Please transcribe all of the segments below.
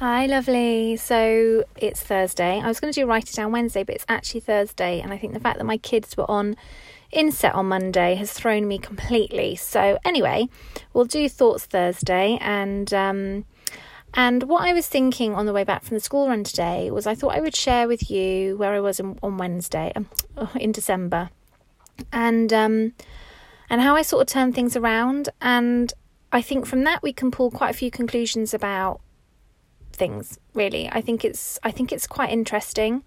Hi, lovely. So it's Thursday. I was going to do write it down Wednesday, but it's actually Thursday, and I think the fact that my kids were on inset on Monday has thrown me completely. So anyway, we'll do thoughts Thursday, and um, and what I was thinking on the way back from the school run today was I thought I would share with you where I was in, on Wednesday um, in December, and um, and how I sort of turned things around, and I think from that we can pull quite a few conclusions about things really. I think it's i think it's quite interesting.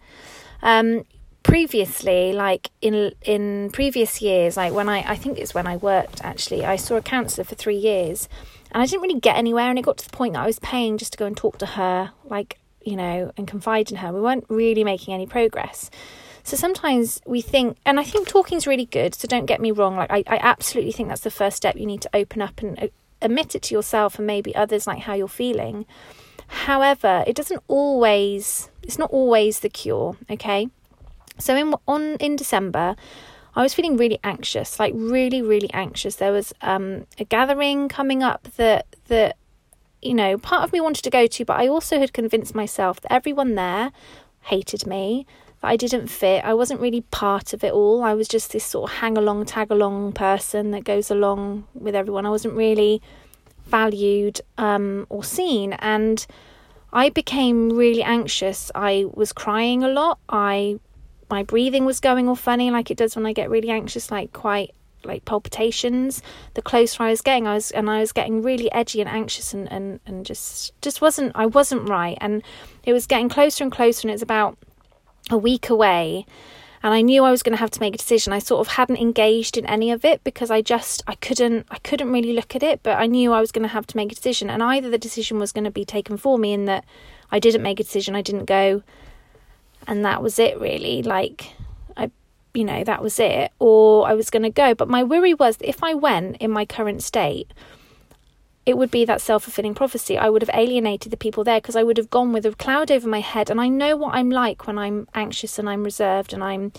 Um, previously like in in previous years like when i i think it's when i worked actually i saw a counselor for 3 years and i didn't really get anywhere and it got to the point that i was paying just to go and talk to her like you know and confide in her. We weren't really making any progress. So sometimes we think and i think talking's really good so don't get me wrong like i, I absolutely think that's the first step. You need to open up and uh, admit it to yourself and maybe others like how you're feeling However, it doesn't always it's not always the cure, okay? So in on in December, I was feeling really anxious, like really really anxious. There was um, a gathering coming up that that you know, part of me wanted to go to, but I also had convinced myself that everyone there hated me, that I didn't fit. I wasn't really part of it all. I was just this sort of hang along, tag along person that goes along with everyone. I wasn't really valued um, or seen. And I became really anxious. I was crying a lot. I my breathing was going all funny like it does when I get really anxious, like quite like palpitations. The closer I was getting, I was and I was getting really edgy and anxious and, and, and just just wasn't I wasn't right. And it was getting closer and closer and it's about a week away and I knew I was going to have to make a decision. I sort of hadn't engaged in any of it because I just I couldn't I couldn't really look at it, but I knew I was going to have to make a decision and either the decision was going to be taken for me in that I didn't make a decision, I didn't go and that was it really. Like I you know, that was it or I was going to go, but my worry was that if I went in my current state, it would be that self fulfilling prophecy. I would have alienated the people there because I would have gone with a cloud over my head. And I know what I'm like when I'm anxious and I'm reserved and I'm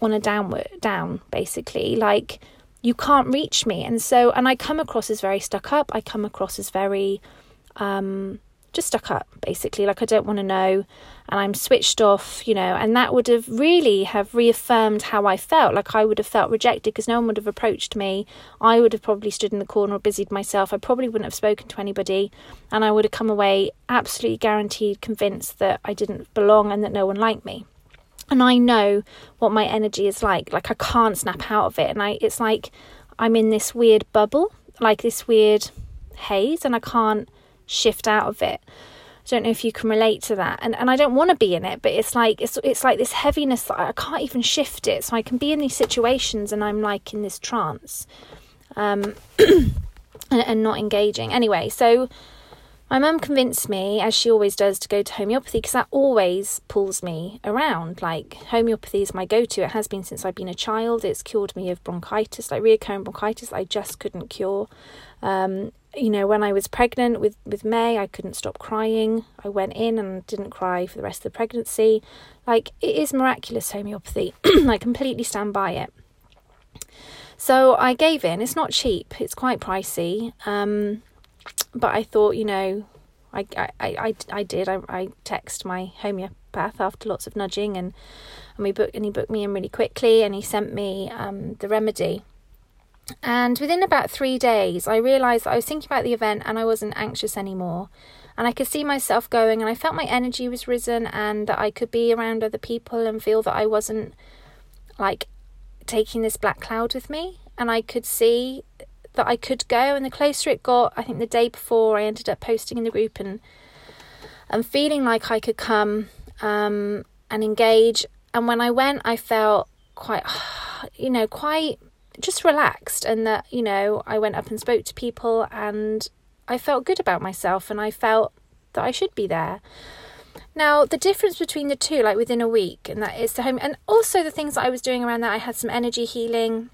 on a downward down, basically. Like you can't reach me. And so, and I come across as very stuck up. I come across as very, um, just stuck up basically like i don't want to know and i'm switched off you know and that would have really have reaffirmed how i felt. Like i would have felt rejected because no one would have approached me. I would have probably stood in the corner or busied myself. I probably wouldn't have spoken to anybody and i would have come away absolutely guaranteed convinced that i didn't belong and that no one liked me. And i know what my energy is like. Like i can't snap out of it and i it's like i'm in this weird bubble like this weird haze and i can't shift out of it. I don't know if you can relate to that. And and I don't want to be in it, but it's like it's it's like this heaviness that I can't even shift it. So I can be in these situations and I'm like in this trance. Um and, and not engaging. Anyway, so my mum convinced me, as she always does, to go to homeopathy because that always pulls me around. Like, homeopathy is my go to. It has been since I've been a child. It's cured me of bronchitis, like recurrent bronchitis, I just couldn't cure. Um, you know, when I was pregnant with, with May, I couldn't stop crying. I went in and didn't cry for the rest of the pregnancy. Like, it is miraculous homeopathy. I completely stand by it. So I gave in. It's not cheap, it's quite pricey. Um, but I thought, you know, I, I, I, I did. I, I text my homeopath after lots of nudging and, and we booked and he booked me in really quickly and he sent me um, the remedy and within about three days, I realised I was thinking about the event and I wasn't anxious anymore. And I could see myself going, and I felt my energy was risen, and that I could be around other people and feel that I wasn't like taking this black cloud with me. And I could see that I could go. And the closer it got, I think the day before, I ended up posting in the group and and feeling like I could come um, and engage. And when I went, I felt quite, you know, quite just relaxed and that, you know, I went up and spoke to people and I felt good about myself and I felt that I should be there. Now, the difference between the two, like within a week, and that is the home, and also the things that I was doing around that, I had some energy healing.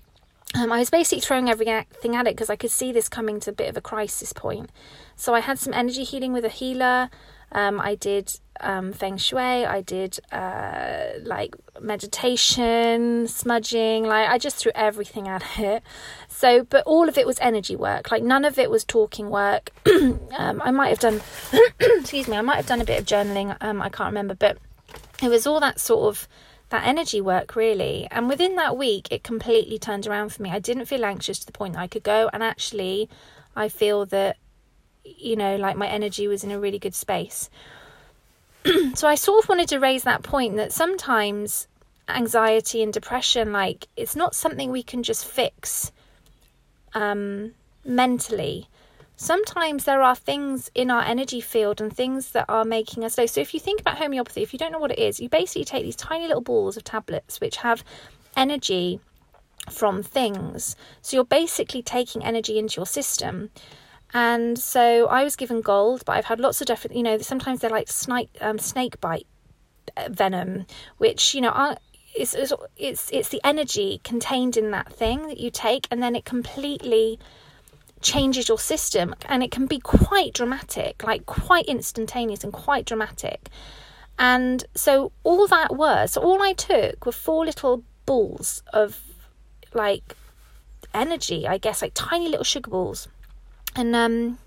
Um, I was basically throwing everything at it because I could see this coming to a bit of a crisis point. So I had some energy healing with a healer. Um, I did um, feng shui. I did uh, like meditation, smudging. Like I just threw everything at it. So, but all of it was energy work. Like none of it was talking work. um, I might have done. excuse me. I might have done a bit of journaling. Um, I can't remember, but it was all that sort of that energy work really and within that week it completely turned around for me i didn't feel anxious to the point that i could go and actually i feel that you know like my energy was in a really good space so I sort of wanted to raise that point that sometimes anxiety and depression, like, it's not something we can just fix um, mentally. Sometimes there are things in our energy field and things that are making us low. So if you think about homeopathy, if you don't know what it is, you basically take these tiny little balls of tablets which have energy from things. So you're basically taking energy into your system. And so I was given gold, but I've had lots of different, you know, sometimes they're like snake, um, snake bite uh, venom, which, you know, are, it's, it's, it's the energy contained in that thing that you take, and then it completely changes your system. And it can be quite dramatic, like quite instantaneous and quite dramatic. And so all that was, so all I took were four little balls of like energy, I guess, like tiny little sugar balls and um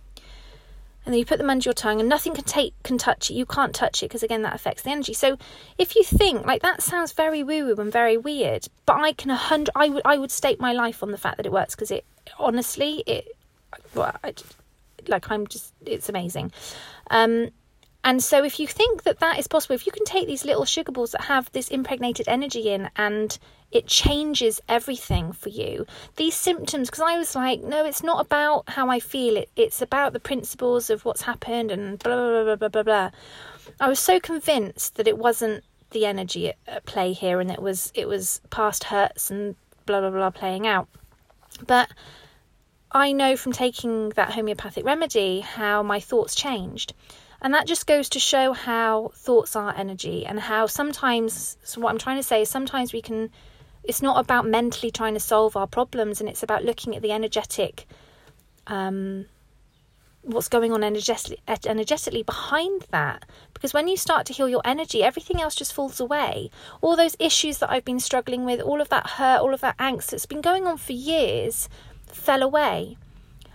and then you put them under your tongue and nothing can take can touch it. You can't touch it because again that affects the energy. So if you think like that sounds very woo woo and very weird but i can a hundred i would i would stake my life on the fact that it works because it honestly it well I, like i'm just it's amazing. Um and so if you think that that is possible if you can take these little sugar balls that have this impregnated energy in and it changes everything for you. These symptoms, because I was like, no, it's not about how I feel, it, it's about the principles of what's happened and blah, blah, blah, blah, blah, blah. I was so convinced that it wasn't the energy at, at play here and it was it was past hurts and blah blah blah playing out. But I know from taking that homeopathic remedy how my thoughts changed. And that just goes to show how thoughts are energy and how sometimes, so what I'm trying to say is sometimes we can it's not about mentally trying to solve our problems and it's about looking at the energetic um, what's going on energetically, energetically behind that. Because when you start to heal your energy everything else just falls away. All those issues that i've been struggling with all of that hurt all of that angst that's been going on for years fell away.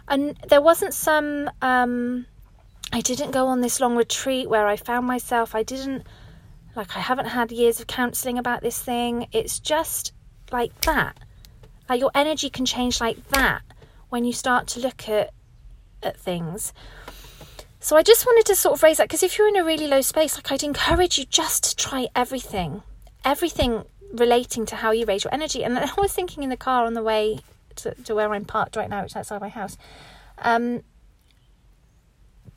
And there wasn't some um, i didn't go on this long retreat where i found myself. I didn't like i haven't had years of counseling about this thing. It's just like that. Like your energy can change like that when you start to look at at things. So I just wanted to sort of raise that because if you're in a really low space, like I'd encourage you just to try everything, everything relating to how you raise your energy. And I was thinking in the car on the way to, to where I'm parked right now, which is outside my house. Um,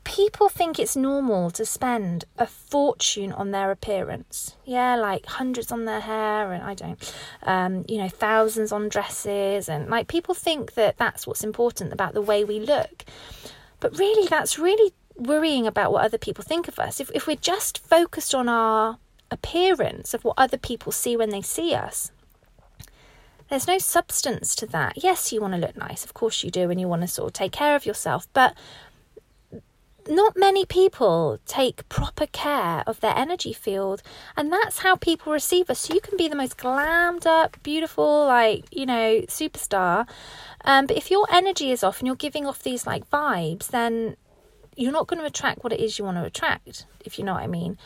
people think it's normal to spend a fortune on their appearance. Yeah, like hundreds on their hair, and I don't, um, you know, thousands on dresses. And like people think that that's what's important about the way we look. But really, that's really worrying about what other people think of us. If, if we're just focused on our appearance, of what other people see when they see us, there's no substance to that. Yes, you want to look nice, of course you do, and you want to sort of take care of yourself, but not many people take proper care of their energy field and that's how people receive us. So you can be the most glammed up beautiful like you know superstar um, but if your energy is off and you're giving off these like vibes then you're not going to attract what it is you want to attract if you know what i mean.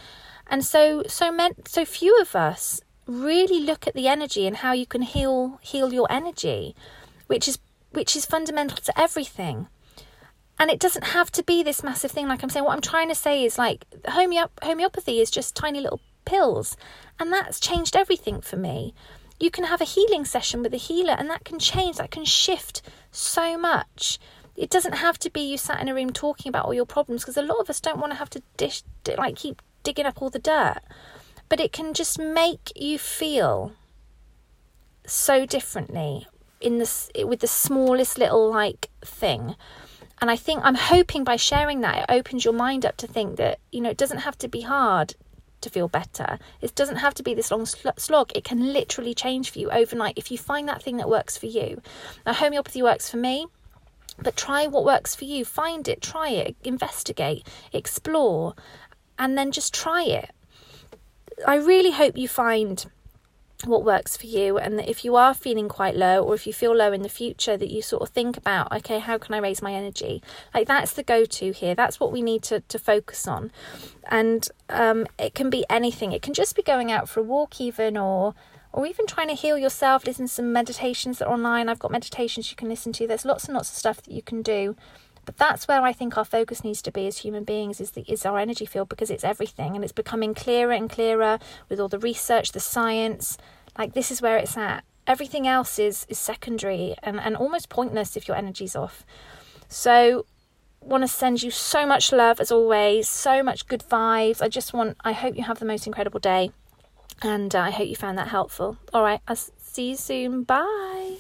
And so so meant so few of us really look at the energy and how you can heal heal your energy which is which is fundamental to everything and it doesn't have to be this massive thing like i'm saying. What i'm trying to say is like homeop- homeopathy is just tiny little pills and that's changed everything for me. You can have a healing session with a healer and that can change that can shift so much. It doesn't have to be you sat in a room talking about all your problems because a lot of us don't want to have to dish like keep digging up all the dirt. But it can just make you feel so differently in this with the smallest little like thing and I think I'm hoping by sharing that, it opens your mind up to think that, you know, it doesn't have to be hard to feel better. It doesn't have to be this long slog. It can literally change for you overnight if you find that thing that works for you. Now, homeopathy works for me, but try what works for you. Find it, try it, investigate, explore. and then just try it. I really hope you find what works for you and that if you are feeling quite low or if you feel low in the future that you sort of think about okay how can i raise my energy? Like that's the go-to here. That's what we need to, to focus on. And um, it can be anything. It can just be going out for a walk even or or even trying to heal yourself listen to some meditations that are online. I've got meditations you can listen to. There's lots and lots of stuff that you can do but that's where I think our focus needs to be as human beings is the, is our energy field because it's everything and it's becoming clearer and clearer with all the research, the science. Like this is where it's at. Everything else is is secondary and, and almost pointless if your energy's off. So want to send you so much love as always, so much good vibes. I just want I hope you have the most incredible day and uh, I hope you found that helpful. All right, I'll see you soon. Bye.